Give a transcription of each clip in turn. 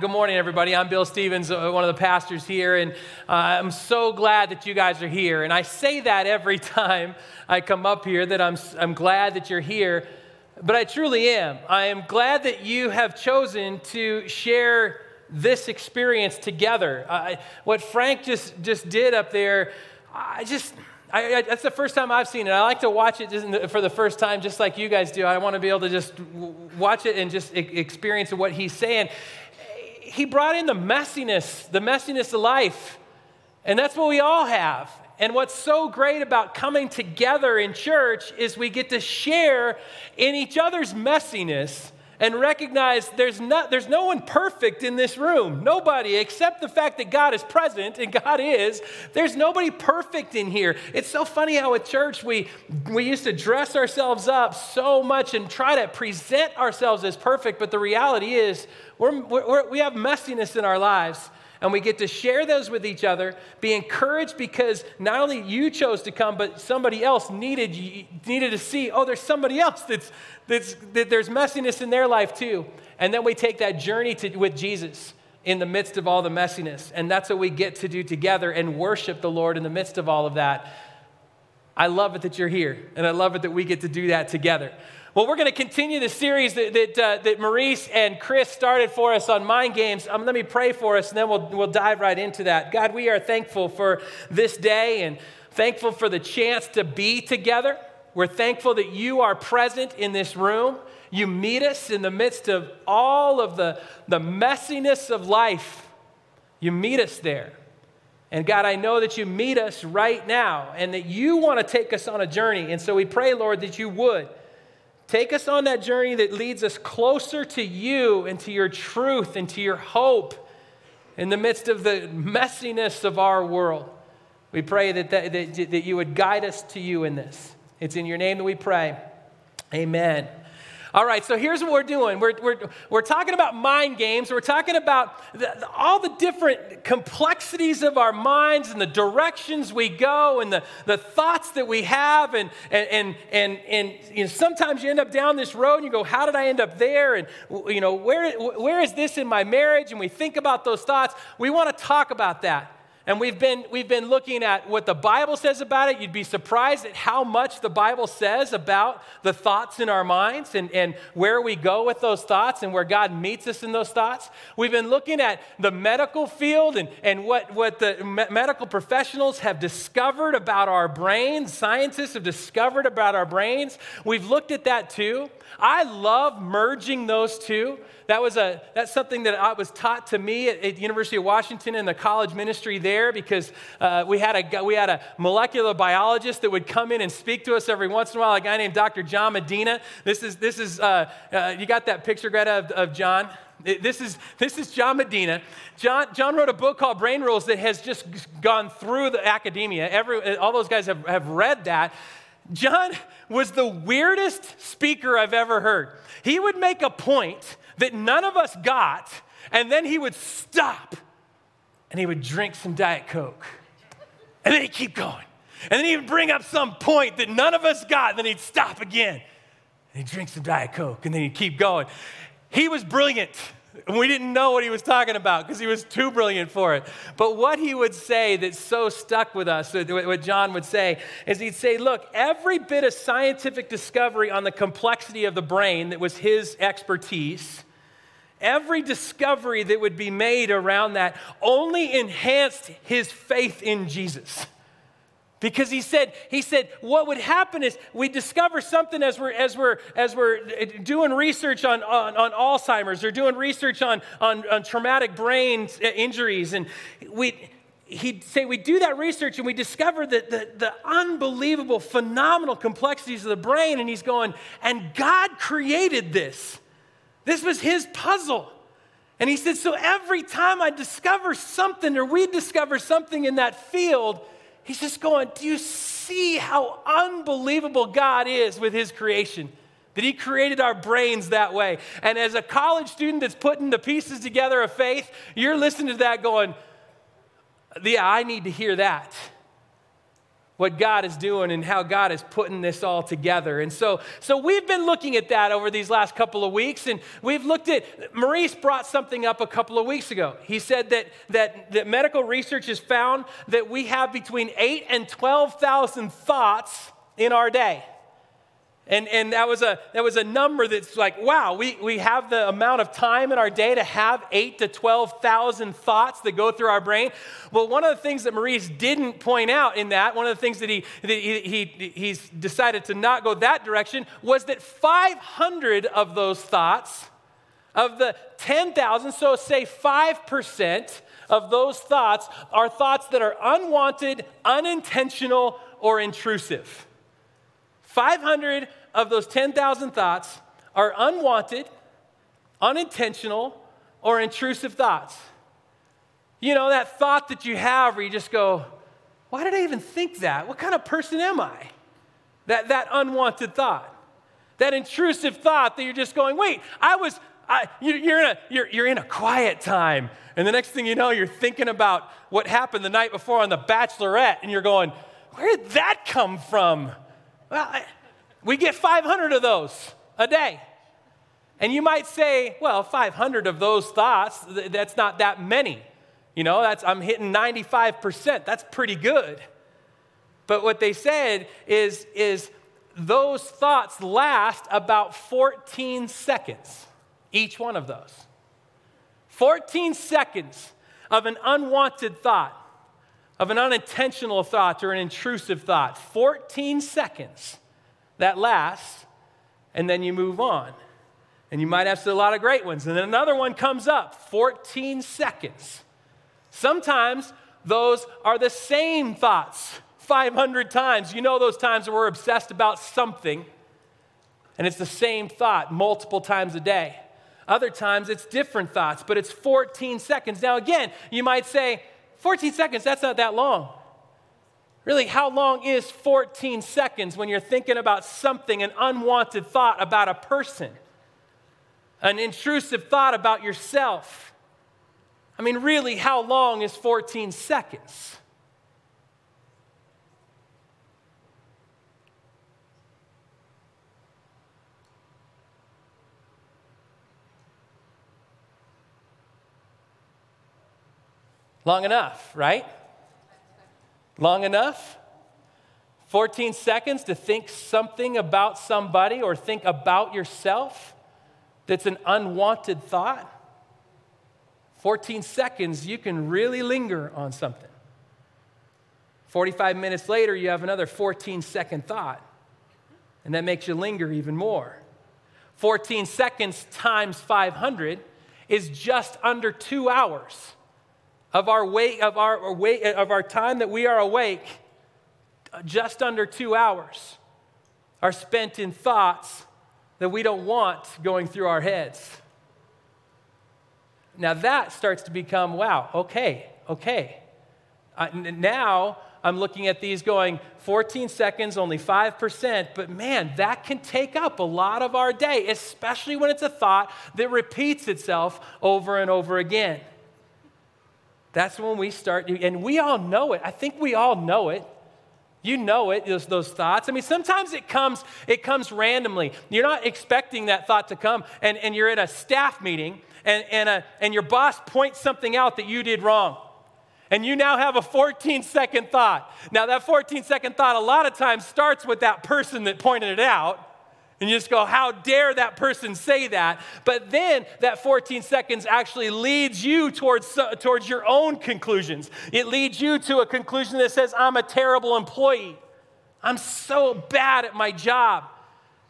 Good morning, everybody. I'm Bill Stevens, uh, one of the pastors here, and uh, I'm so glad that you guys are here. And I say that every time I come up here that I'm, I'm glad that you're here, but I truly am. I am glad that you have chosen to share this experience together. What Frank just, just did up there, I just. I, I, that's the first time I've seen it. I like to watch it for the first time, just like you guys do. I want to be able to just watch it and just experience what he's saying he brought in the messiness, the messiness of life. And that's what we all have. And what's so great about coming together in church is we get to share in each other's messiness and recognize there's, not, there's no one perfect in this room. Nobody, except the fact that God is present and God is. There's nobody perfect in here. It's so funny how at church we, we used to dress ourselves up so much and try to present ourselves as perfect, but the reality is we're, we're, we have messiness in our lives and we get to share those with each other, be encouraged because not only you chose to come, but somebody else needed, needed to see, oh, there's somebody else that's, that's, that there's messiness in their life too. And then we take that journey to, with Jesus in the midst of all the messiness. And that's what we get to do together and worship the Lord in the midst of all of that. I love it that you're here, and I love it that we get to do that together. Well, we're going to continue the series that, that, uh, that, Maurice and Chris started for us on Mind Games. Um, let me pray for us, and then we'll, we'll dive right into that. God, we are thankful for this day and thankful for the chance to be together. We're thankful that you are present in this room. You meet us in the midst of all of the, the messiness of life. You meet us there. And God, I know that you meet us right now and that you want to take us on a journey. And so we pray, Lord, that you would. Take us on that journey that leads us closer to you and to your truth and to your hope in the midst of the messiness of our world. We pray that, that, that, that you would guide us to you in this. It's in your name that we pray. Amen. All right, so here's what we're doing. We're, we're, we're talking about mind games. We're talking about the, all the different complexities of our minds and the directions we go and the, the thoughts that we have. And, and, and, and, and you know, sometimes you end up down this road and you go, How did I end up there? And you know, where, where is this in my marriage? And we think about those thoughts. We want to talk about that. And we've been, we've been looking at what the Bible says about it. You'd be surprised at how much the Bible says about the thoughts in our minds and, and where we go with those thoughts and where God meets us in those thoughts. We've been looking at the medical field and, and what, what the medical professionals have discovered about our brains. Scientists have discovered about our brains. We've looked at that too. I love merging those two. That was a, that's something that I was taught to me at, at University of Washington in the college ministry there because uh, we, had a, we had a molecular biologist that would come in and speak to us every once in a while, a guy named Dr. John Medina. This is, this is uh, uh, you got that picture, Greta, of, of John? This is, this is John Medina. John, John wrote a book called Brain Rules that has just gone through the academia. Every, all those guys have, have read that. John was the weirdest speaker I've ever heard. He would make a point that none of us got, and then he would stop and he would drink some Diet Coke. And then he'd keep going. And then he would bring up some point that none of us got, and then he'd stop again. And he'd drink some Diet Coke, and then he'd keep going. He was brilliant. We didn't know what he was talking about because he was too brilliant for it. But what he would say that so stuck with us, what John would say, is he'd say, Look, every bit of scientific discovery on the complexity of the brain that was his expertise, every discovery that would be made around that only enhanced his faith in Jesus. Because he said, he said, what would happen is we discover something as we're, as we're, as we're doing research on, on, on Alzheimer's or doing research on, on, on traumatic brain injuries. And we, he'd say we do that research and we discover that the, the unbelievable, phenomenal complexities of the brain. And he's going, and God created this. This was his puzzle. And he said, so every time I discover something or we discover something in that field, He's just going, Do you see how unbelievable God is with His creation? That He created our brains that way. And as a college student that's putting the pieces together of faith, you're listening to that going, Yeah, I need to hear that. What God is doing and how God is putting this all together. And so, so we've been looking at that over these last couple of weeks, and we've looked at Maurice brought something up a couple of weeks ago. He said that that, that medical research has found that we have between eight and twelve thousand thoughts in our day. And, and that, was a, that was a number that's like, wow, we, we have the amount of time in our day to have eight to 12,000 thoughts that go through our brain. Well, one of the things that Maurice didn't point out in that, one of the things that he, that he, he, he's decided to not go that direction, was that 500 of those thoughts, of the 10,000, so say 5% of those thoughts, are thoughts that are unwanted, unintentional, or intrusive. 500 of those 10,000 thoughts are unwanted, unintentional, or intrusive thoughts. You know, that thought that you have where you just go, why did I even think that? What kind of person am I? That, that unwanted thought. That intrusive thought that you're just going, wait, I was, I, you're, in a, you're, you're in a quiet time. And the next thing you know, you're thinking about what happened the night before on The Bachelorette, and you're going, where did that come from? Well, I, we get 500 of those a day. And you might say, well, 500 of those thoughts, that's not that many. You know, that's, I'm hitting 95%. That's pretty good. But what they said is, is those thoughts last about 14 seconds, each one of those. 14 seconds of an unwanted thought, of an unintentional thought or an intrusive thought. 14 seconds that lasts, and then you move on. And you might have a lot of great ones. And then another one comes up 14 seconds. Sometimes those are the same thoughts 500 times. You know those times where we're obsessed about something, and it's the same thought multiple times a day. Other times it's different thoughts, but it's 14 seconds. Now, again, you might say, 14 seconds, that's not that long. Really, how long is 14 seconds when you're thinking about something, an unwanted thought about a person, an intrusive thought about yourself? I mean, really, how long is 14 seconds? Long enough, right? Long enough? 14 seconds to think something about somebody or think about yourself that's an unwanted thought? 14 seconds, you can really linger on something. 45 minutes later, you have another 14 second thought, and that makes you linger even more. 14 seconds times 500 is just under two hours of our, wait, of, our, of our time that we are awake, just under two hours, are spent in thoughts that we don't want going through our heads. Now that starts to become wow, okay, okay. Uh, now I'm looking at these going 14 seconds, only 5%, but man, that can take up a lot of our day, especially when it's a thought that repeats itself over and over again. That's when we start, and we all know it. I think we all know it. You know it, those, those thoughts. I mean, sometimes it comes, it comes randomly. You're not expecting that thought to come, and, and you're at a staff meeting, and, and, a, and your boss points something out that you did wrong. And you now have a 14 second thought. Now, that 14 second thought a lot of times starts with that person that pointed it out. And you just go, how dare that person say that? But then that 14 seconds actually leads you towards, towards your own conclusions. It leads you to a conclusion that says, I'm a terrible employee. I'm so bad at my job.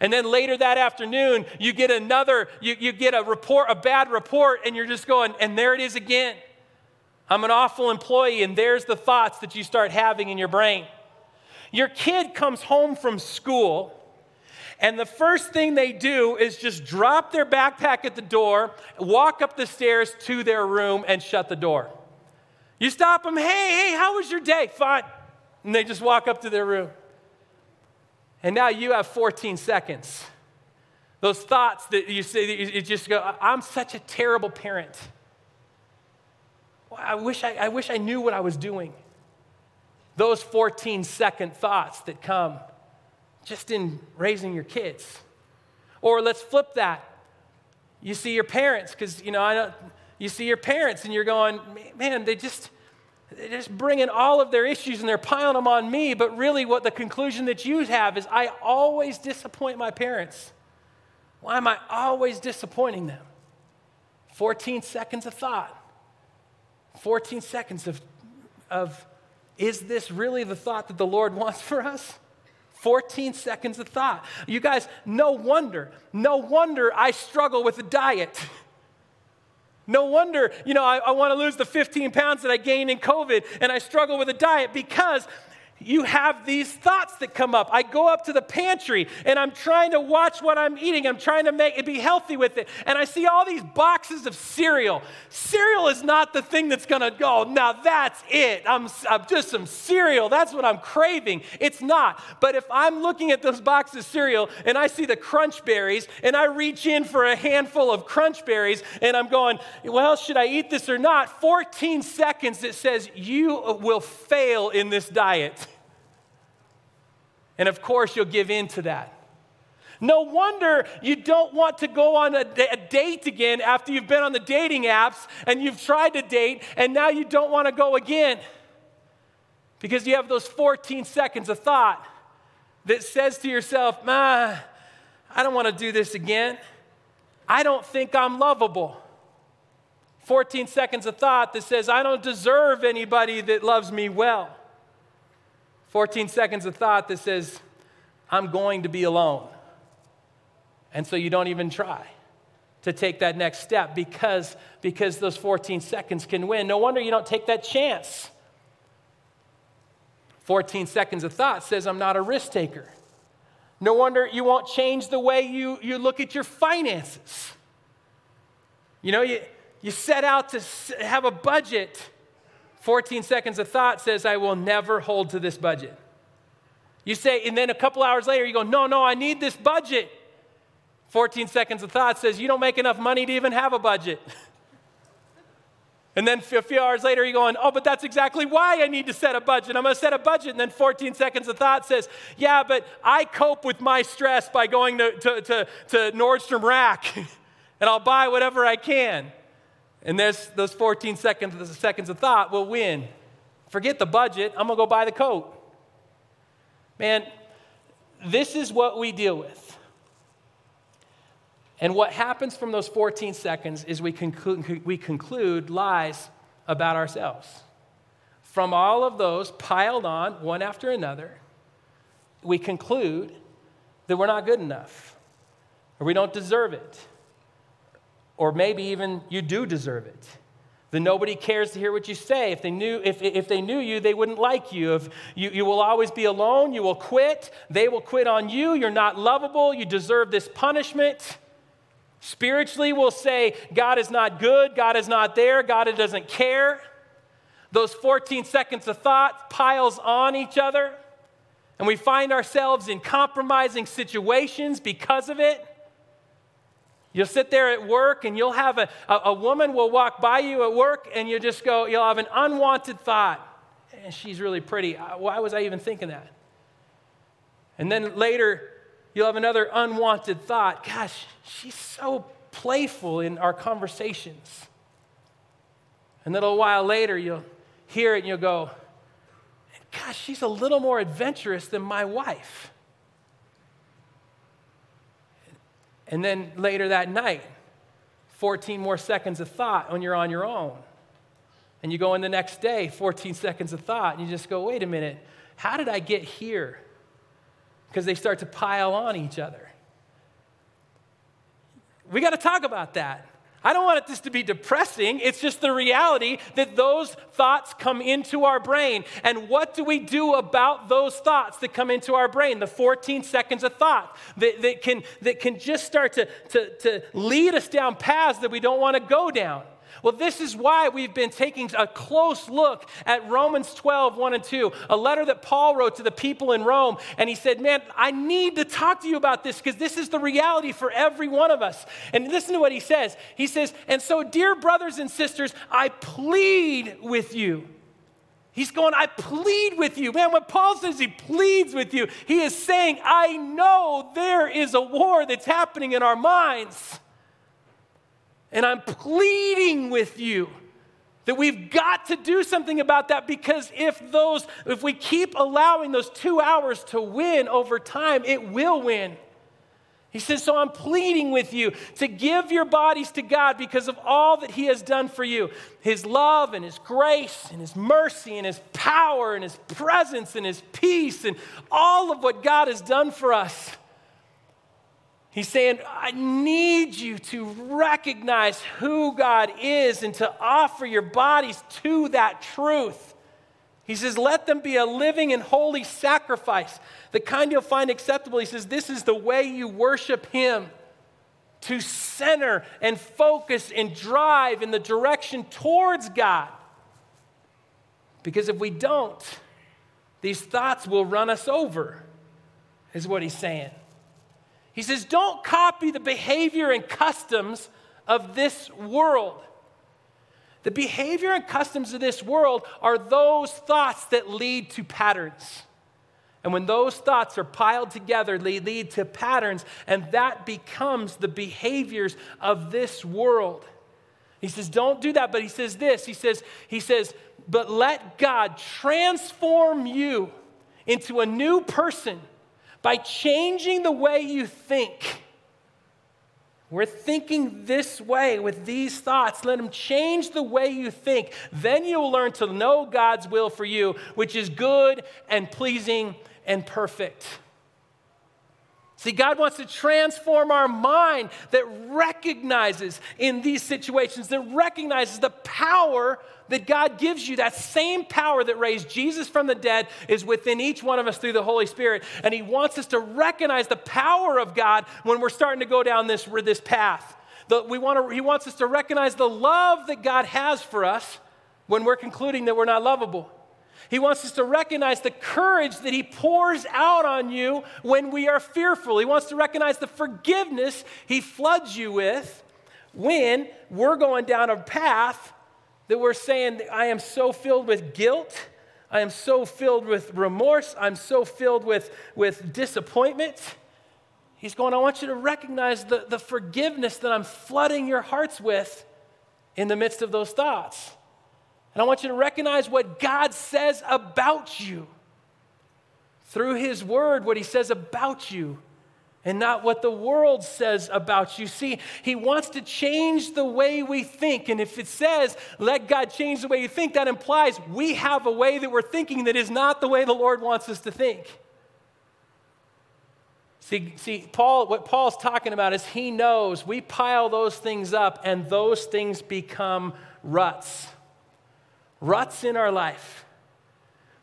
And then later that afternoon, you get another, you, you get a report, a bad report, and you're just going, and there it is again. I'm an awful employee, and there's the thoughts that you start having in your brain. Your kid comes home from school and the first thing they do is just drop their backpack at the door, walk up the stairs to their room, and shut the door. You stop them, hey, hey, how was your day? Fine. And they just walk up to their room. And now you have 14 seconds. Those thoughts that you say, you just go, I'm such a terrible parent. I wish I, I wish I knew what I was doing. those 14 second thoughts that come just in raising your kids. Or let's flip that. You see your parents, because, you know, I don't, you see your parents and you're going, man, they just, they're just bringing all of their issues and they're piling them on me. But really, what the conclusion that you have is, I always disappoint my parents. Why am I always disappointing them? 14 seconds of thought. 14 seconds of, of is this really the thought that the Lord wants for us? 14 seconds of thought. You guys, no wonder, no wonder I struggle with a diet. No wonder, you know, I, I want to lose the 15 pounds that I gained in COVID and I struggle with a diet because you have these thoughts that come up. I go up to the pantry and I'm trying to watch what I'm eating. I'm trying to make it be healthy with it. And I see all these boxes of cereal. Cereal is not the thing that's going to go, oh, now that's it. I'm, I'm, just some cereal. That's what I'm craving. It's not. But if I'm looking at those boxes of cereal and I see the crunch berries and I reach in for a handful of crunch berries and I'm going, well, should I eat this or not? 14 seconds it says, you uh, will fail in this diet. And of course, you'll give in to that. No wonder you don't want to go on a, a, date again after you've been on the dating apps and you've tried to date and now you don't want to go again. Because you have those 14 seconds of thought that says to yourself, "Ma, I don't want to do this again. I don't think I'm lovable. 14 seconds of thought that says, I don't deserve anybody that loves me well. 14 seconds of thought that says, I'm going to be alone. And so you don't even try to take that next step because, because those 14 seconds can win. No wonder you don't take that chance. 14 seconds of thought says, I'm not a risk taker. No wonder you won't change the way you, you look at your finances. You know, you, you set out to have a budget 14 seconds of thought says, I will never hold to this budget. You say, and then a couple hours later, you go, No, no, I need this budget. 14 seconds of thought says, You don't make enough money to even have a budget. and then a few hours later, you're going, Oh, but that's exactly why I need to set a budget. I'm going to set a budget. And then 14 seconds of thought says, Yeah, but I cope with my stress by going to, to, to, to Nordstrom Rack and I'll buy whatever I can. And there's those 14 seconds, seconds of thought will win. Forget the budget, I'm gonna go buy the coat. Man, this is what we deal with. And what happens from those 14 seconds is we we conclude lies about ourselves. From all of those piled on one after another, we conclude that we're not good enough or we don't deserve it or maybe even you do deserve it. That nobody cares to hear what you say. If they knew, if, if they knew you, they wouldn't like you. If you, you will always be alone, you will quit. They will quit on you. You're not lovable. You deserve this punishment. Spiritually, we'll say, God is not good. God is not there. God doesn't care. Those 14 seconds of thought piles on each other. And we find ourselves in compromising situations because of it. You'll sit there at work and you'll have a, a, a, woman will walk by you at work and you just go, you'll have an unwanted thought. And she's really pretty. Why was I even thinking that? And then later, you'll have another unwanted thought. Gosh, she's so playful in our conversations. And then a little while later, you'll hear it and you'll go, Gosh, she's a little more adventurous than my wife. And then later that night, 14 more seconds of thought when you're on your own. And you go in the next day, 14 seconds of thought, and you just go, wait a minute, how did I get here? Because they start to pile on each other. We got to talk about that. I don't want this to be depressing. It's just the reality that those thoughts come into our brain. And what do we do about those thoughts that come into our brain? The 14 seconds of thought that, that, can, that can just start to, to, to lead us down paths that we don't want to go down. Well, this is why we've been taking a close look at Romans 12, 1 and 2, a letter that Paul wrote to the people in Rome. And he said, Man, I need to talk to you about this because this is the reality for every one of us. And listen to what he says. He says, And so, dear brothers and sisters, I plead with you. He's going, I plead with you. Man, when Paul says he pleads with you, he is saying, I know there is a war that's happening in our minds. And I'm pleading with you that we've got to do something about that because if those if we keep allowing those 2 hours to win over time, it will win. He says, So I'm pleading with you to give your bodies to God because of all that He has done for you His love and His grace and His mercy and His power and His presence and His peace and all of what God has done for us. He's saying, I need you to recognize who God is and to offer your bodies to that truth. He says, let them be a living and holy sacrifice, the kind you'll find acceptable. He says, this is the way you worship Him to center and focus and drive in the direction towards God. Because if we don't, these thoughts will run us over, is what he's saying. He says, don't copy the behavior and customs of this world. The behavior and customs of this world are those thoughts that lead to patterns. And when those thoughts are piled together, they lead to patterns, and that becomes the behaviors of this world. He says, don't do that, but he says this. He says, he says, but let God transform you into a new person by changing the way you think. We're thinking this way with these thoughts. Let them change the way you think. Then you will learn to know God's will for you, which is good and pleasing and perfect. See, God wants to transform our mind that recognizes in these situations, that recognizes the power that God gives you. That same power that raised Jesus from the dead is within each one of us through the Holy Spirit. And He wants us to recognize the power of God when we're starting to go down this, this path. The, we want to, he wants us to recognize the love that God has for us when we're concluding that we're not lovable. He wants us to recognize the courage that He pours out on you when we are fearful. He wants to recognize the forgiveness He floods you with when we're going down a path that we're saying, I am so filled with guilt. I am so filled with remorse. I'm so filled with, with disappointment. He's going, I want you to recognize the, the forgiveness that I'm flooding your hearts with in the midst of those thoughts. And I want you to recognize what God says about you through His Word, what He says about you, and not what the world says about you. See, He wants to change the way we think. And if it says, let God change the way you think, that implies we have a way that we're thinking that is not the way the Lord wants us to think. See, see, Paul, what Paul's talking about is he knows we pile those things up and those things become ruts ruts in our life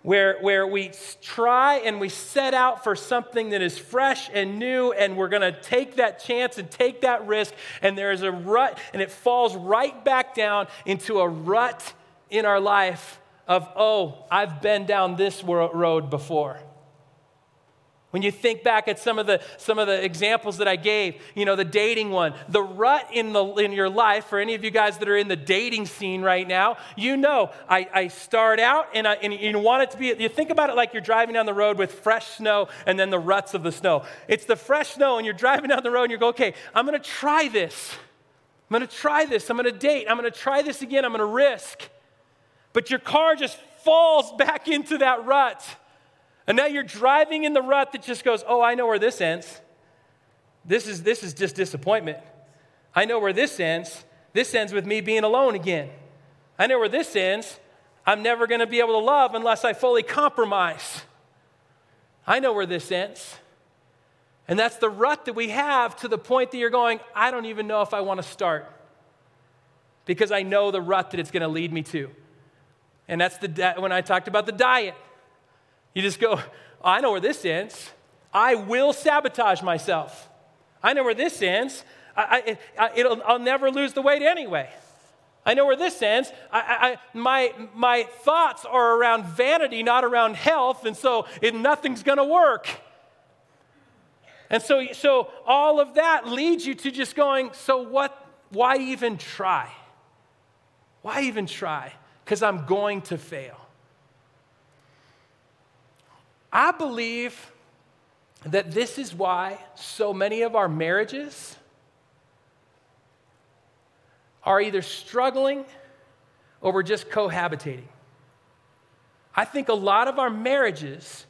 where, where we try and we set out for something that is fresh and new, and we're to take that chance and take that risk, and there is a rut, and it falls right back down into a rut in our life of, oh, I've been down this road before. When you think back at some of the some of the examples that I gave, you know, the dating one, the rut in the in your life, for any of you guys that are in the dating scene right now, you know, I, I start out and, I, and you want it to be, you think about it like you're driving down the road with fresh snow and then the ruts of the snow. It's the fresh snow, and you're driving down the road and you go, okay, I'm gonna try this. I'm gonna try this. I'm gonna date. I'm gonna try this again. I'm gonna risk. But your car just falls back into that rut and now you're driving in the rut that just goes, oh, I know where this ends. This is, this is just disappointment. I know where this ends. This ends with me being alone again. I know where this ends. I'm never going to be able to love unless I fully compromise. I know where this ends. And that's the rut that we have to the point that you're going, I don't even know if I want to start because I know the rut that it's going to lead me to. And that's the when I talked about the diet. You just go, I know where this ends. I will sabotage myself. I know where this ends. I, I, I'll never lose the weight anyway. I know where this ends. I, I, my, my thoughts are around vanity, not around health, and so it, nothing's going to work. And so, so all of that leads you to just going, so what? Why even try? Why even try? Because I'm going to fail. I believe that this is why so many of our marriages are either struggling or we're just cohabitating. I think a lot of our marriages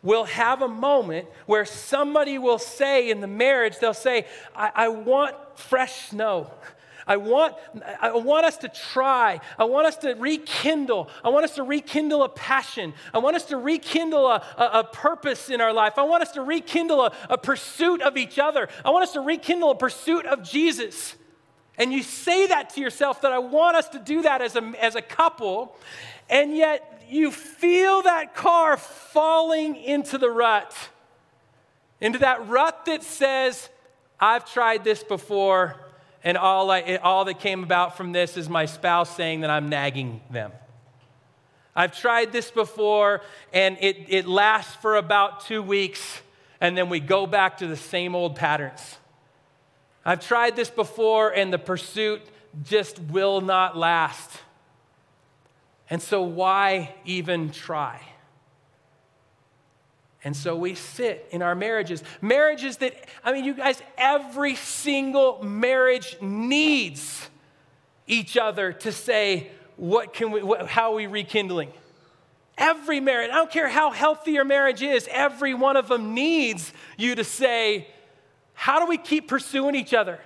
will have a moment where somebody will say in the marriage, they'll say, I, I want fresh snow. I want, I want us to try. I want us to rekindle. I want us to rekindle a passion. I want us to rekindle a, a, a purpose in our life. I want us to rekindle a, a pursuit of each other. I want us to rekindle a pursuit of Jesus. And you say that to yourself that I want us to do that as a, as a couple, and yet you feel that car falling into the rut, into that rut that says, I've tried this before, and all, I, all that came about from this is my spouse saying that I'm nagging them. I've tried this before, and it, it lasts for about two weeks, and then we go back to the same old patterns. I've tried this before, and the pursuit just will not last. And so, why even try? And so we sit in our marriages. Marriages that, I mean, you guys, every single marriage needs each other to say, what can we, what, how are we rekindling? Every marriage, I don't care how healthy your marriage is, every one of them needs you to say, how do we keep pursuing each other?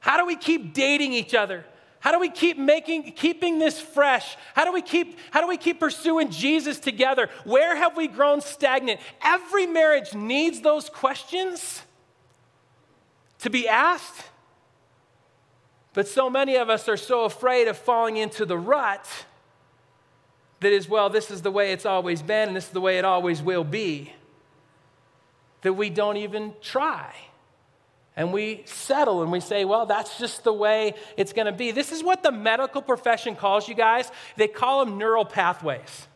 How do we keep dating each other? How do we keep making keeping this fresh? How do we keep how do we keep pursuing Jesus together? Where have we grown stagnant? Every marriage needs those questions to be asked. But so many of us are so afraid of falling into the rut that is, well, this is the way it's always been and this is the way it always will be, that we don't even try and we settle and we say, well, that's just the way it's going to be. This is what the medical profession calls you guys. They call them neural pathways.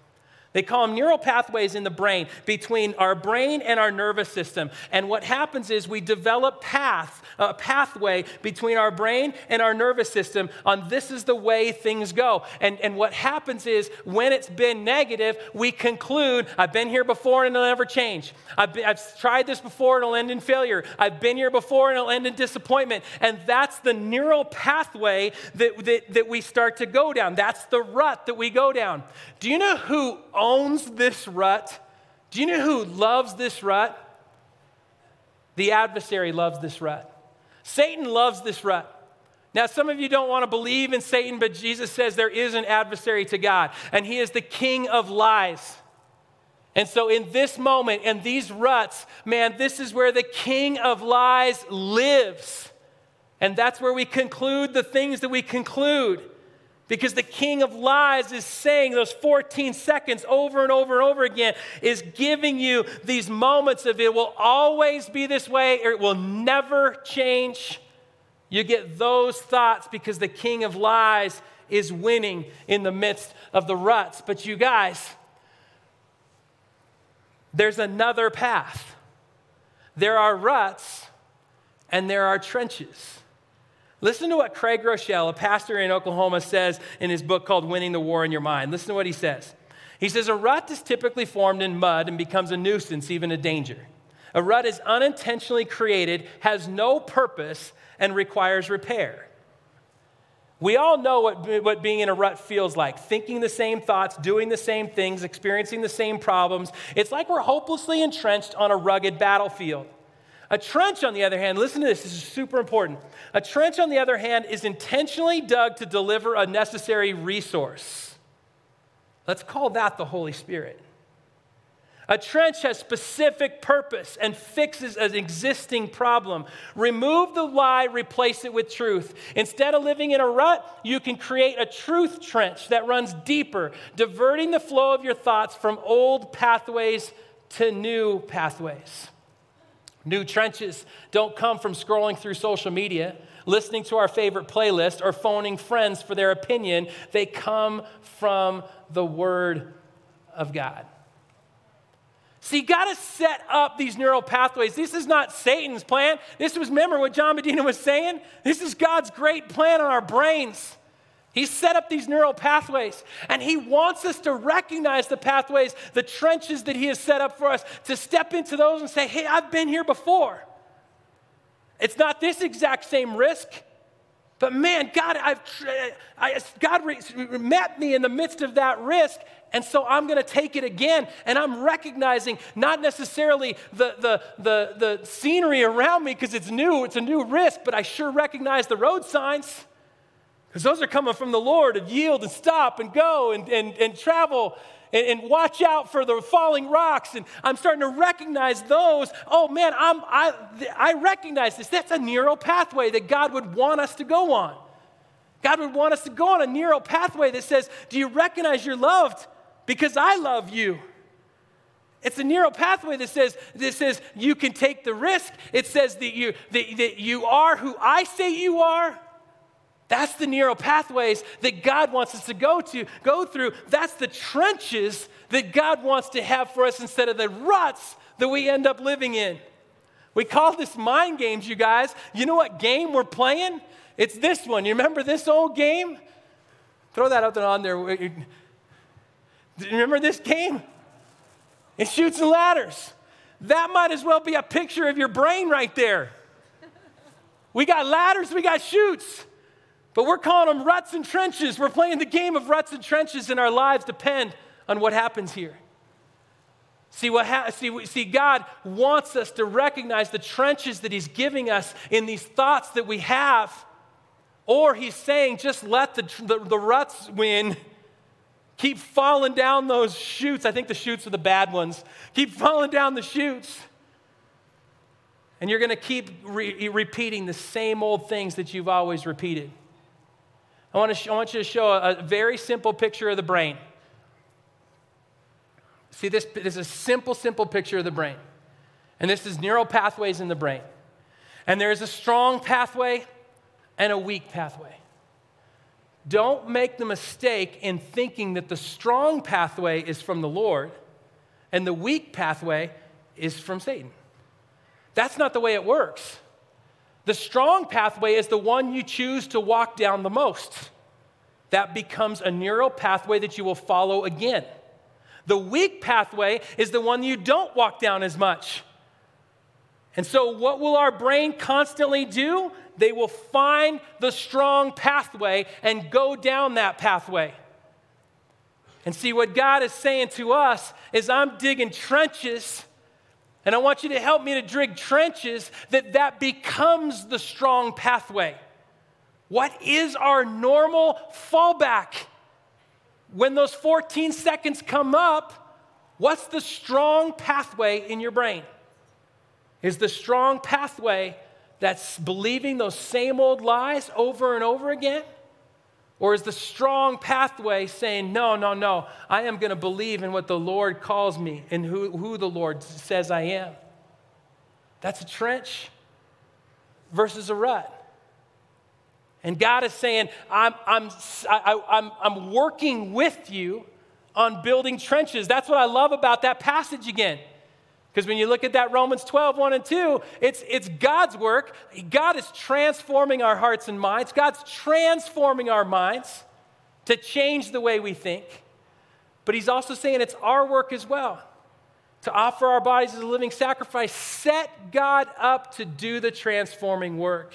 They call them neural pathways in the brain between our brain and our nervous system. And what happens is we develop path, a pathway between our brain and our nervous system on this is the way things go. And, and what happens is when it's been negative, we conclude, I've been here before and it'll never change. I've, been, I've tried this before and it'll end in failure. I've been here before and it'll end in disappointment. And that's the neural pathway that, that, that we start to go down. That's the rut that we go down. Do you know who owns this rut? Do you know who loves this rut? The adversary loves this rut. Satan loves this rut. Now, some of you don't want to believe in Satan, but Jesus says there is an adversary to God, and he is the king of lies. And so, in this moment, in these ruts, man, this is where the king of lies lives. And that's where we conclude the things that we conclude. Because the king of lies is saying those 14 seconds over and over and over again, is giving you these moments of it will always be this way or it will never change. You get those thoughts because the king of lies is winning in the midst of the ruts. But you guys, there's another path. There are ruts and there are trenches. Listen to what Craig Groeschel, a pastor in Oklahoma, says in his book called Winning the War in Your Mind. Listen to what he says. He says, A rut is typically formed in mud and becomes a nuisance, even a danger. A rut is unintentionally created, has no purpose, and requires repair. We all know what, what being in a rut feels like thinking the same thoughts, doing the same things, experiencing the same problems. It's like we're hopelessly entrenched on a rugged battlefield. A trench, on the other hand, listen to this, this is super important. A trench, on the other hand, is intentionally dug to deliver a necessary resource. Let's call that the Holy Spirit. A trench has specific purpose and fixes an existing problem. Remove the lie, replace it with truth. Instead of living in a rut, you can create a truth trench that runs deeper, diverting the flow of your thoughts from old pathways to new pathways. New trenches don't come from scrolling through social media, listening to our favorite playlist, or phoning friends for their opinion. They come from the Word of God. See, got to set up these neural pathways. This is not Satan's plan. This was, remember what John Medina was saying? This is God's great plan on our brains He set up these neural pathways, and He wants us to recognize the pathways, the trenches that He has set up for us, to step into those and say, Hey, I've been here before. It's not this exact same risk, but man, God, I've, I, God met me in the midst of that risk, and so I'm going to take it again. And I'm recognizing not necessarily the, the, the, the scenery around me because it's new, it's a new risk, but I sure recognize the road signs. Because those are coming from the Lord of yield and stop and go and, and, and travel and, and, watch out for the falling rocks. And I'm starting to recognize those. Oh man, I'm, I, I recognize this. That's a neural pathway that God would want us to go on. God would want us to go on a neural pathway that says, Do you recognize you're loved? Because I love you. It's a neural pathway that says, that says you can take the risk. It says that you, that, that you are who I say you are. That's the neural pathways that God wants us to go to, go through. That's the trenches that God wants to have for us instead of the ruts that we end up living in. We call this mind games, you guys. You know what game we're playing? It's this one. You remember this old game? Throw that up there on there. Remember this game? It Chutes and Ladders. That might as well be a picture of your brain right there. We got ladders, we got chutes. But we're calling them ruts and trenches. We're playing the game of ruts and trenches, and our lives depend on what happens here. See, what ha- see, see, God wants us to recognize the trenches that He's giving us in these thoughts that we have. Or He's saying, just let the, the, the ruts win. Keep falling down those chutes. I think the chutes are the bad ones. Keep falling down the chutes. And you're going to keep re- repeating the same old things that you've always repeated. I want, to, I want you to show a, a very simple picture of the brain. See, this, this is a simple, simple picture of the brain. And this is neural pathways in the brain. And there is a strong pathway and a weak pathway. Don't make the mistake in thinking that the strong pathway is from the Lord and the weak pathway is from Satan. That's not the way it works. The strong pathway is the one you choose to walk down the most. That becomes a neural pathway that you will follow again. The weak pathway is the one you don't walk down as much. And so, what will our brain constantly do? They will find the strong pathway and go down that pathway. And see, what God is saying to us is, I'm digging trenches and I want you to help me to dig trenches that that becomes the strong pathway. What is our normal fallback? When those 14 seconds come up, what's the strong pathway in your brain? Is the strong pathway that's believing those same old lies over and over again? Or is the strong pathway saying, no, no, no, I am going to believe in what the Lord calls me and who, who the Lord says I am? That's a trench versus a rut. And God is saying, I'm, I'm, I, I'm, I'm working with you on building trenches. That's what I love about that passage again. Because when you look at that Romans 12, 1 and 2, it's, it's God's work. God is transforming our hearts and minds. God's transforming our minds to change the way we think. But He's also saying it's our work as well to offer our bodies as a living sacrifice. Set God up to do the transforming work.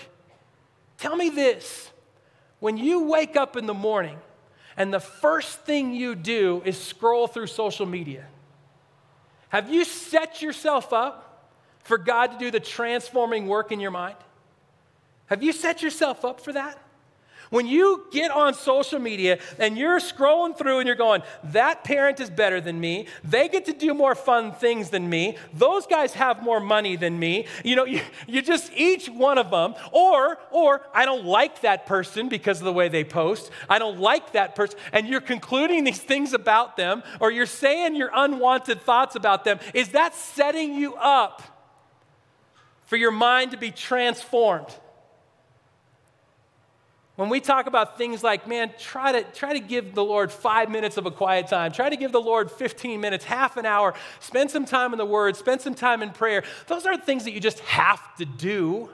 Tell me this when you wake up in the morning and the first thing you do is scroll through social media, have you set yourself up for God to do the transforming work in your mind? Have you set yourself up for that? When you get on social media and you're scrolling through and you're going, that parent is better than me. They get to do more fun things than me. Those guys have more money than me. You know, you, you just each one of them. Or, or I don't like that person because of the way they post. I don't like that person. And you're concluding these things about them, or you're saying your unwanted thoughts about them. Is that setting you up for your mind to be transformed? When we talk about things like, man, try to, try to give the Lord five minutes of a quiet time, try to give the Lord 15 minutes, half an hour, spend some time in the Word, spend some time in prayer, those aren't things that you just have to do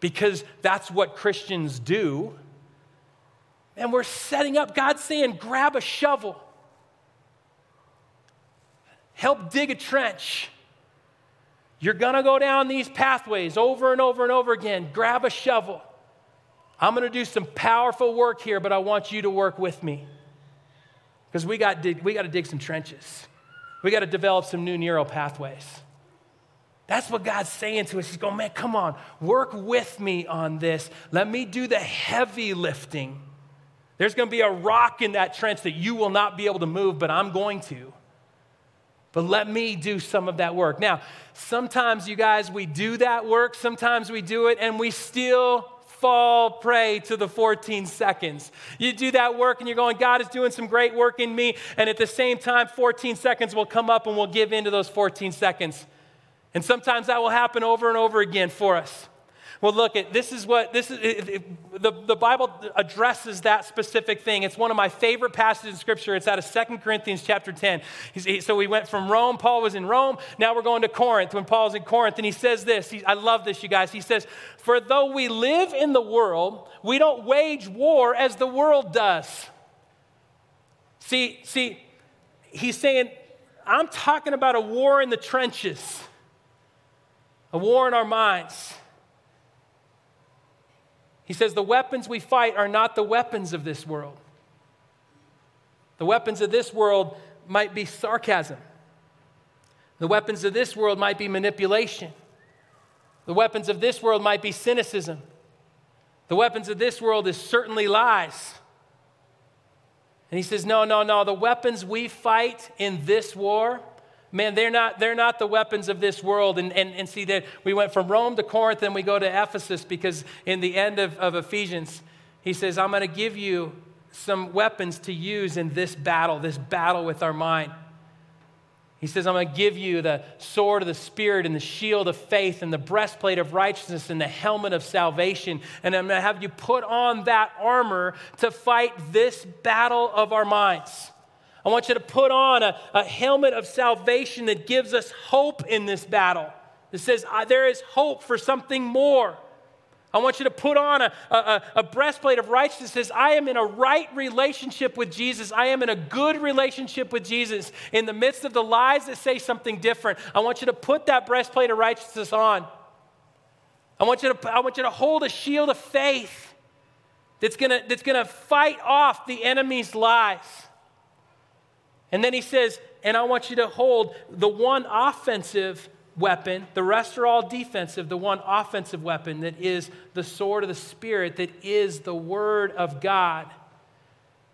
because that's what Christians do. and we're setting up. God's saying, grab a shovel, help dig a trench. You're gonna go down these pathways over and over and over again. Grab a shovel. I'm gonna do some powerful work here, but I want you to work with me. Because we got, we got to dig some trenches. We got to develop some new neural pathways. That's what God's saying to us. He's going, man, come on, work with me on this. Let me do the heavy lifting. There's going to be a rock in that trench that you will not be able to move, but I'm going to. But let me do some of that work. Now, sometimes you guys, we do that work, sometimes we do it, and we still fall prey to the 14 seconds. You do that work and you're going, God is doing some great work in me. And at the same time, 14 seconds will come up and we'll give in to those 14 seconds. And sometimes that will happen over and over again for us. Well, look, this is what this is. It, it, the, the Bible addresses that specific thing. It's one of my favorite passages in Scripture. It's out of Second Corinthians chapter 10. He, so we went from Rome. Paul was in Rome. Now we're going to Corinth when Paul's in Corinth. And he says this. He, I love this, you guys. He says, For though we live in the world, we don't wage war as the world does. See, see, he's saying, I'm talking about a war in the trenches, a war in our minds. He says, The weapons we fight are not the weapons of this world. The weapons of this world might be sarcasm. The weapons of this world might be manipulation. The weapons of this world might be cynicism. The weapons of this world is certainly lies. And he says, No, no, no. The weapons we fight in this war Man, they're not, they're not the weapons of this world. And, and, and see that we went from Rome to Corinth and we go to Ephesus because in the end of, of Ephesians, he says, I'm going to give you some weapons to use in this battle, this battle with our mind. He says, I'm going to give you the sword of the Spirit and the shield of faith and the breastplate of righteousness and the helmet of salvation. And I'm going to have you put on that armor to fight this battle of our minds. I want you to put on a, a helmet of salvation that gives us hope in this battle. That says there is hope for something more. I want you to put on a, a, a, breastplate of righteousness I am in a right relationship with Jesus. I am in a good relationship with Jesus. In the midst of the lies that say something different, I want you to put that breastplate of righteousness on. I want you to, I want you to hold a shield of faith that's gonna, that's gonna fight off the enemy's lies. And then he says, and I want you to hold the one offensive weapon, the rest are all defensive, the one offensive weapon that is the sword of the Spirit, that is the Word of God.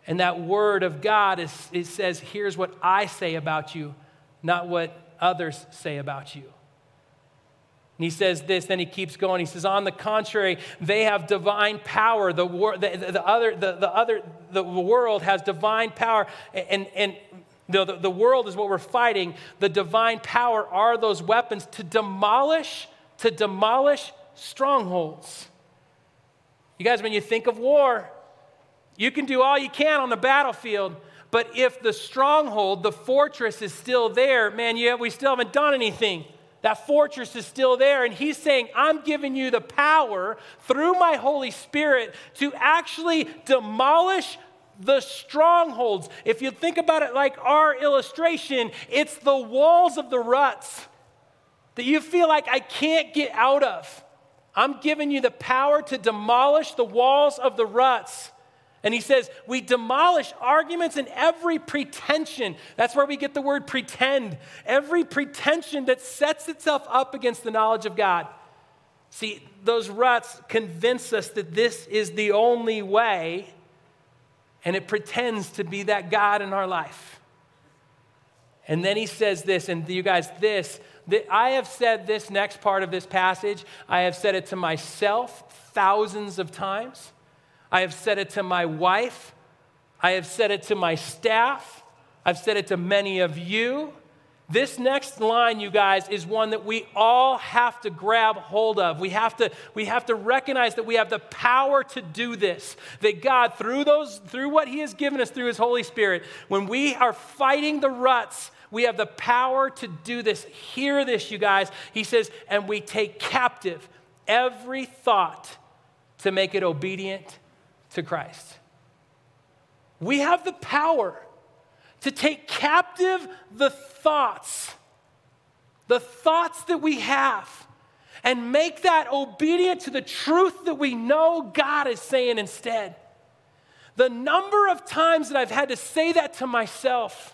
And that Word of God is, it says, here's what I say about you, not what others say about you. And he says this, then he keeps going. He says, On the contrary, they have divine power. The, the, the, other, the, the, other, the world has divine power. And, and the, the, the world is what we're fighting. The divine power are those weapons to demolish, to demolish strongholds. You guys, when you think of war, you can do all you can on the battlefield, but if the stronghold, the fortress is still there, man, you, we still haven't done anything. That fortress is still there. And he's saying, I'm giving you the power through my Holy Spirit to actually demolish the strongholds. If you think about it like our illustration, it's the walls of the ruts that you feel like I can't get out of. I'm giving you the power to demolish the walls of the ruts. And he says, we demolish arguments and every pretension. That's where we get the word pretend. Every pretension that sets itself up against the knowledge of God. See, those ruts convince us that this is the only way and it pretends to be that God in our life. And then he says this, and you guys, this, that I have said this next part of this passage, I have said it to myself thousands of times. I have said it to my wife. I have said it to my staff. I've said it to many of you. This next line, you guys, is one that we all have to grab hold of. We have to, we have to recognize that we have the power to do this. That God, through those, through what He has given us through His Holy Spirit, when we are fighting the ruts, we have the power to do this. Hear this, you guys. He says, and we take captive every thought to make it obedient to Christ. We have the power to take captive the thoughts, the thoughts that we have, and make that obedient to the truth that we know God is saying instead. The number of times that I've had to say that to myself,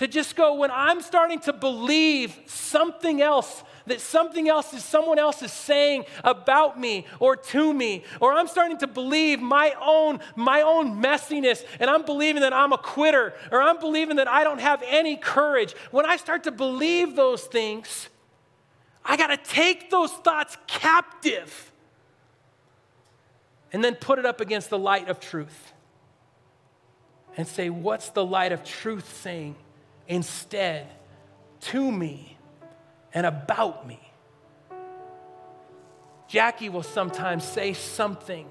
to just go, when I'm starting to believe something else, that something else is someone else is saying about me or to me, or I'm starting to believe my own, my own messiness, and I'm believing that I'm a quitter, or I'm believing that I don't have any courage. When I start to believe those things, I got to take those thoughts captive and then put it up against the light of truth and say, What's the light of truth saying instead to me and about me? Jackie will sometimes say something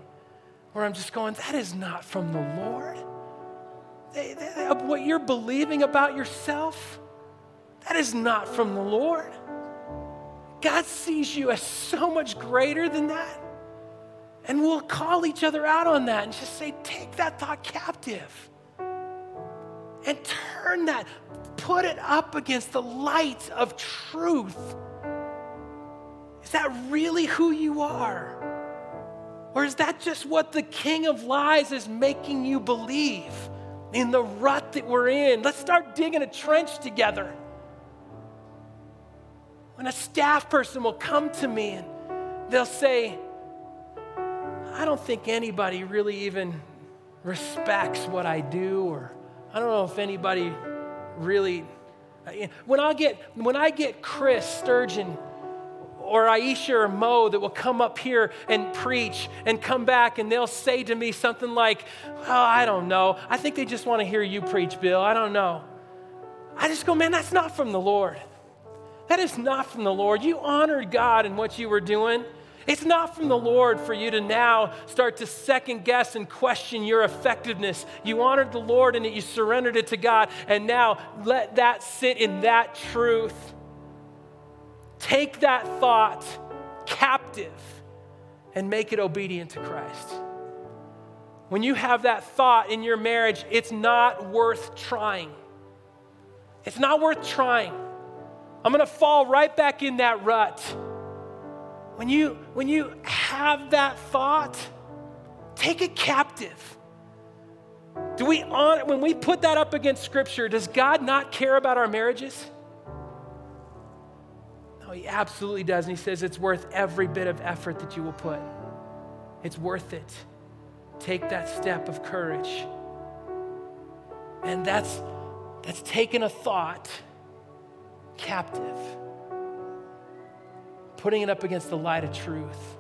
where I'm just going, That is not from the Lord. What you're believing about yourself, that is not from the Lord. God sees you as so much greater than that. And we'll call each other out on that and just say, take that thought captive and turn that, put it up against the light of truth. Is that really who you are? Or is that just what the king of lies is making you believe in the rut that we're in? Let's start digging a trench together when a staff person will come to me and they'll say, I don't think anybody really even respects what I do, or I don't know if anybody really. When I get when I get Chris Sturgeon or Aisha or Mo that will come up here and preach and come back and they'll say to me something like, Oh, I don't know. I think they just want to hear you preach, Bill. I don't know. I just go, Man, that's not from the Lord. That is not from the Lord. You honored God in what you were doing. It's not from the Lord for you to now start to second guess and question your effectiveness. You honored the Lord and you surrendered it to God, and now let that sit in that truth. Take that thought captive and make it obedient to Christ. When you have that thought in your marriage, it's not worth trying. It's not worth trying. I'm going to fall right back in that rut. When you, when you have that thought, take it captive. Do we on when we put that up against scripture, does God not care about our marriages? No, he absolutely does. And he says it's worth every bit of effort that you will put. It's worth it. Take that step of courage. And that's that's taking a thought captive, putting it up against the light of truth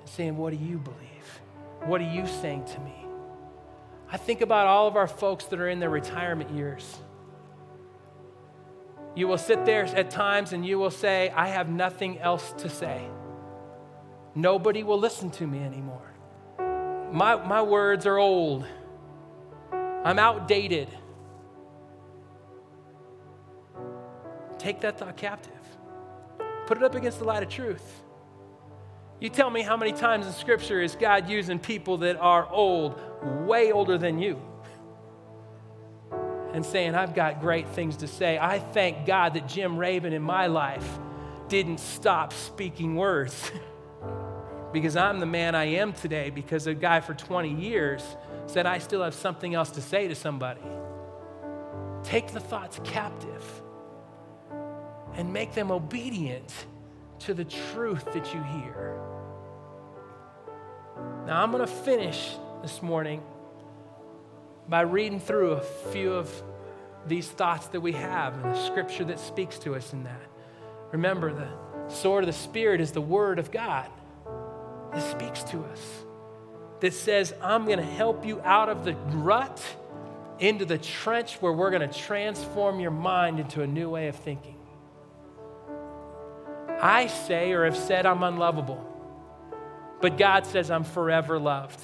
and saying, What do you believe? What are you saying to me? I think about all of our folks that are in their retirement years. You will sit there at times and you will say, I have nothing else to say. Nobody will listen to me anymore. My, my words are old. I'm outdated. Take that thought captive, put it up against the light of truth. You tell me how many times in Scripture is God using people that are old, way older than you, and saying, I've got great things to say. I thank God that Jim Raven in my life didn't stop speaking words because I'm the man I am today because a guy for 20 years said, I still have something else to say to somebody. Take the thoughts captive and make them obedient to the truth that you hear. Now, I'm going to finish this morning by reading through a few of these thoughts that we have and the scripture that speaks to us in that. Remember, the sword of the Spirit is the word of God that speaks to us, that says, I'm going to help you out of the rut into the trench where we're going to transform your mind into a new way of thinking. I say or have said I'm unlovable, but God says I'm forever loved.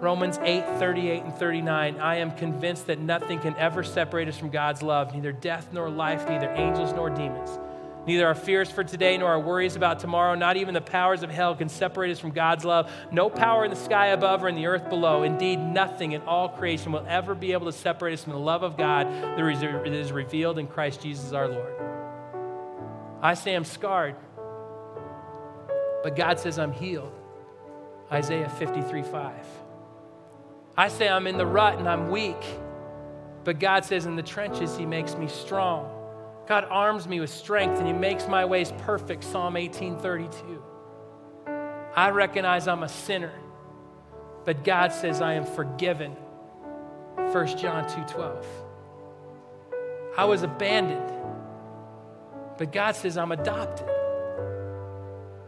Romans 8, 38 and 39. I am convinced that nothing can ever separate us from God's love, neither death nor life, neither angels nor demons, Neither our fears for today nor our worries about tomorrow, not even the powers of hell, can separate us from God's love. No power in the sky above or in the earth below. Indeed, nothing in all creation will ever be able to separate us from the love of God that is revealed in Christ Jesus our Lord. I say I'm scarred, but God says I'm healed. Isaiah 53 5. I say I'm in the rut and I'm weak, but God says in the trenches, He makes me strong. God arms me with strength and He makes my ways perfect. Psalm 18:32. I recognize I'm a sinner, but God says I am forgiven. 1 John 2:12. I was abandoned, but God says I'm adopted.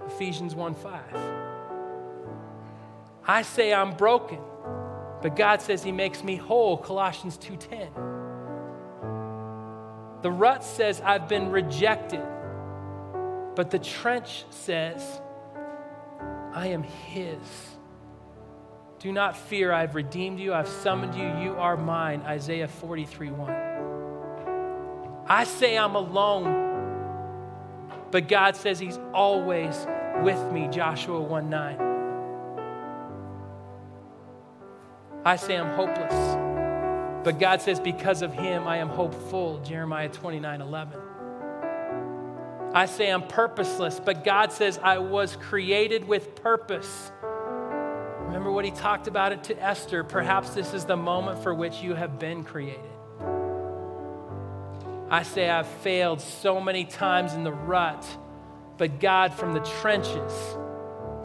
Ephesians 1:5. I say I'm broken, but God says He makes me whole. Colossians 2:10. The rut says, I've been rejected. But the trench says, I am His. Do not fear, I've redeemed you, I've summoned you, you are mine. Isaiah 43 1. I say I'm alone, but God says He's always with me. Joshua 1 9. I say I'm hopeless. But God says, because of him, I am hopeful. Jeremiah 29 11. I say I'm purposeless, but God says I was created with purpose. Remember what he talked about it to Esther. Perhaps this is the moment for which you have been created. I say I've failed so many times in the rut, but God from the trenches,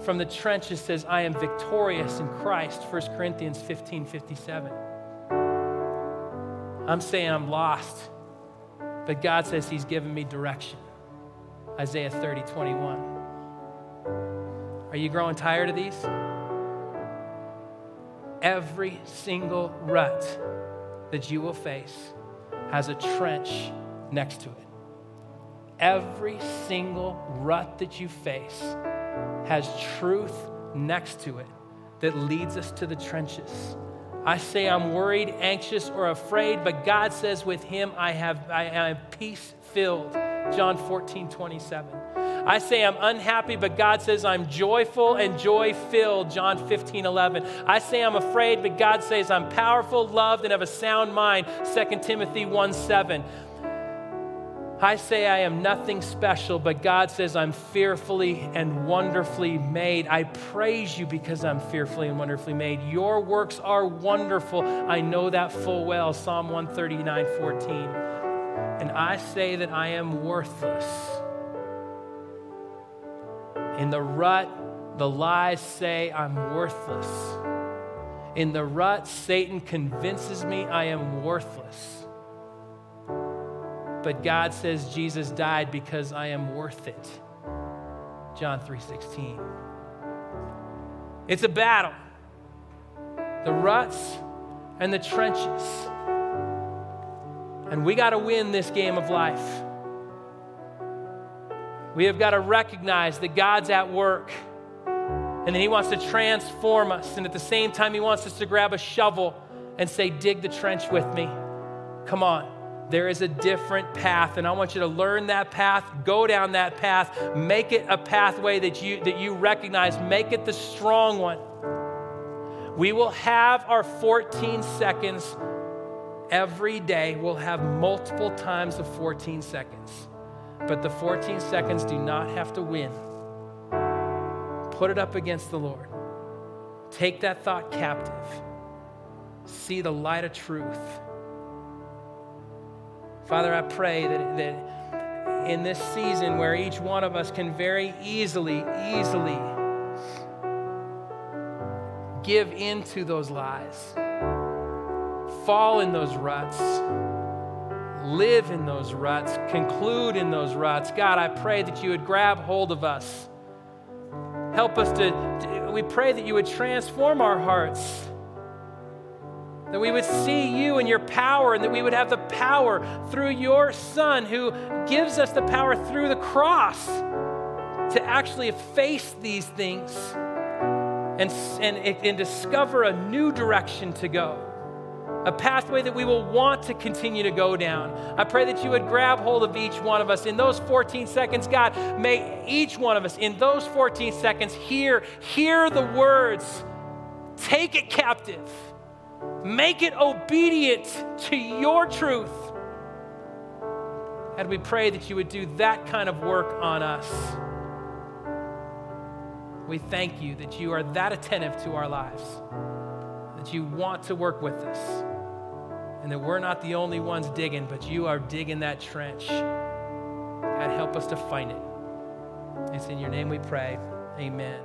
from the trenches says, I am victorious in Christ. 1 Corinthians 15 57. I'm saying I'm lost, but God says He's given me direction. Isaiah 30, 21. Are you growing tired of these? Every single rut that you will face has a trench next to it. Every single rut that you face has truth next to it that leads us to the trenches. I say I'm worried, anxious, or afraid, but God says with him I have, I am peace filled. John 14, 27. I say I'm unhappy, but God says I'm joyful and joy filled. John 15, 11. I say I'm afraid, but God says I'm powerful, loved, and have a sound mind. 2 Timothy 1, 7. I say I am nothing special, but God says I'm fearfully and wonderfully made. I praise you because I'm fearfully and wonderfully made. Your works are wonderful. I know that full well. Psalm 139 14. And I say that I am worthless. In the rut, the lies say I'm worthless. In the rut, Satan convinces me I am worthless but God says Jesus died because I am worth it. John 3:16. It's a battle. The ruts and the trenches. And we got to win this game of life. We have got to recognize that God's at work and that He wants to transform us. And at the same time, He wants us to grab a shovel and say, Dig the trench with me. Come on. There is a different path, and I want you to learn that path, go down that path, make it a pathway that you, that you recognize, make it the strong one. We will have our 14 seconds every day. We'll have multiple times of 14 seconds. But the 14 seconds do not have to win. Put it up against the Lord. Take that thought captive. See the light of truth Father, I pray that, that in this season where each one of us can very easily, easily give into those lies, fall in those ruts, live in those ruts, conclude in those ruts. God, I pray that you would grab hold of us. Help us to, we pray that you would transform our hearts that we would see you and your power, and that we would have the power through your Son who gives us the power through the cross to actually face these things and, and, and discover a new direction to go. A pathway that we will want to continue to go down. I pray that you would grab hold of each one of us in those 14 seconds. God, may each one of us in those 14 seconds hear, hear the words, take it captive, make it obedient to your truth. And we pray that you would do that kind of work on us. We thank you that you are that attentive to our lives, that you want to work with us, and that we're not the only ones digging, but you are digging that trench. God, help us to find it. It's in your name we pray. Amen.